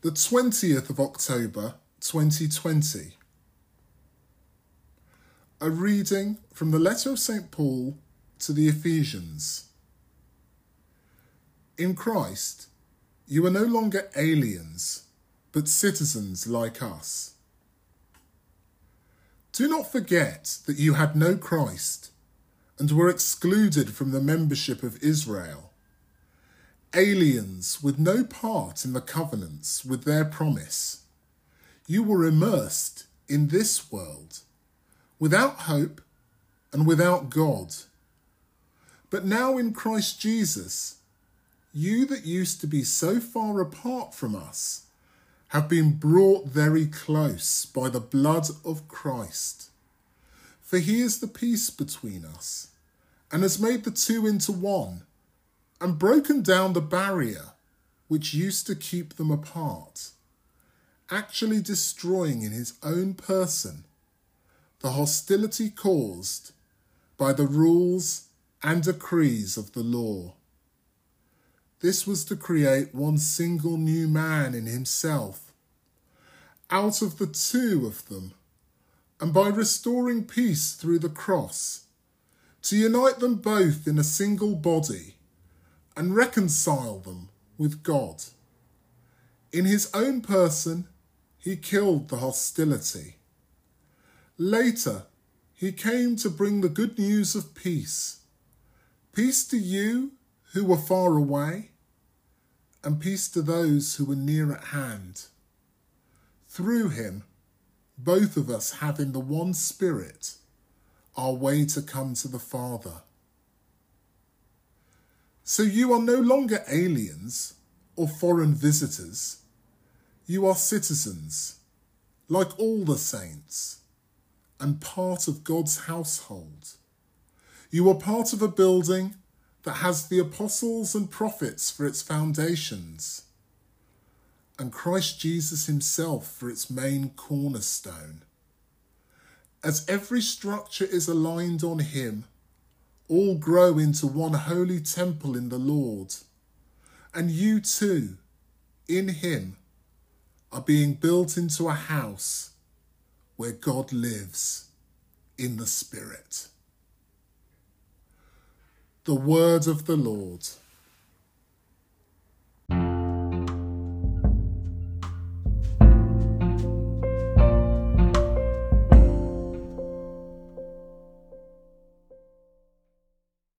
the 20th of October 2020. A reading from the letter of St. Paul to the Ephesians. In Christ, you are no longer aliens, but citizens like us. Do not forget that you had no Christ and were excluded from the membership of Israel, aliens with no part in the covenants with their promise. You were immersed in this world, without hope and without God. But now in Christ Jesus, you that used to be so far apart from us have been brought very close by the blood of Christ. For he is the peace between us, and has made the two into one, and broken down the barrier which used to keep them apart, actually destroying in his own person the hostility caused by the rules and decrees of the law. This was to create one single new man in himself, out of the two of them and by restoring peace through the cross, to unite them both in a single body and reconcile them with God. In his own person, he killed the hostility. Later, he came to bring the good news of peace. Peace to you who were far away, and peace to those who were near at hand. Through him, both of us have in the one Spirit our way to come to the Father. So you are no longer aliens or foreign visitors. You are citizens, like all the saints, and part of God's household. You are part of a building that has the apostles and prophets for its foundations and Christ Jesus himself for its main cornerstone. As every structure is aligned on him, all grow into one holy temple in the Lord. And you too, in him, are being built into a house where God lives in the Spirit. The word of the Lord.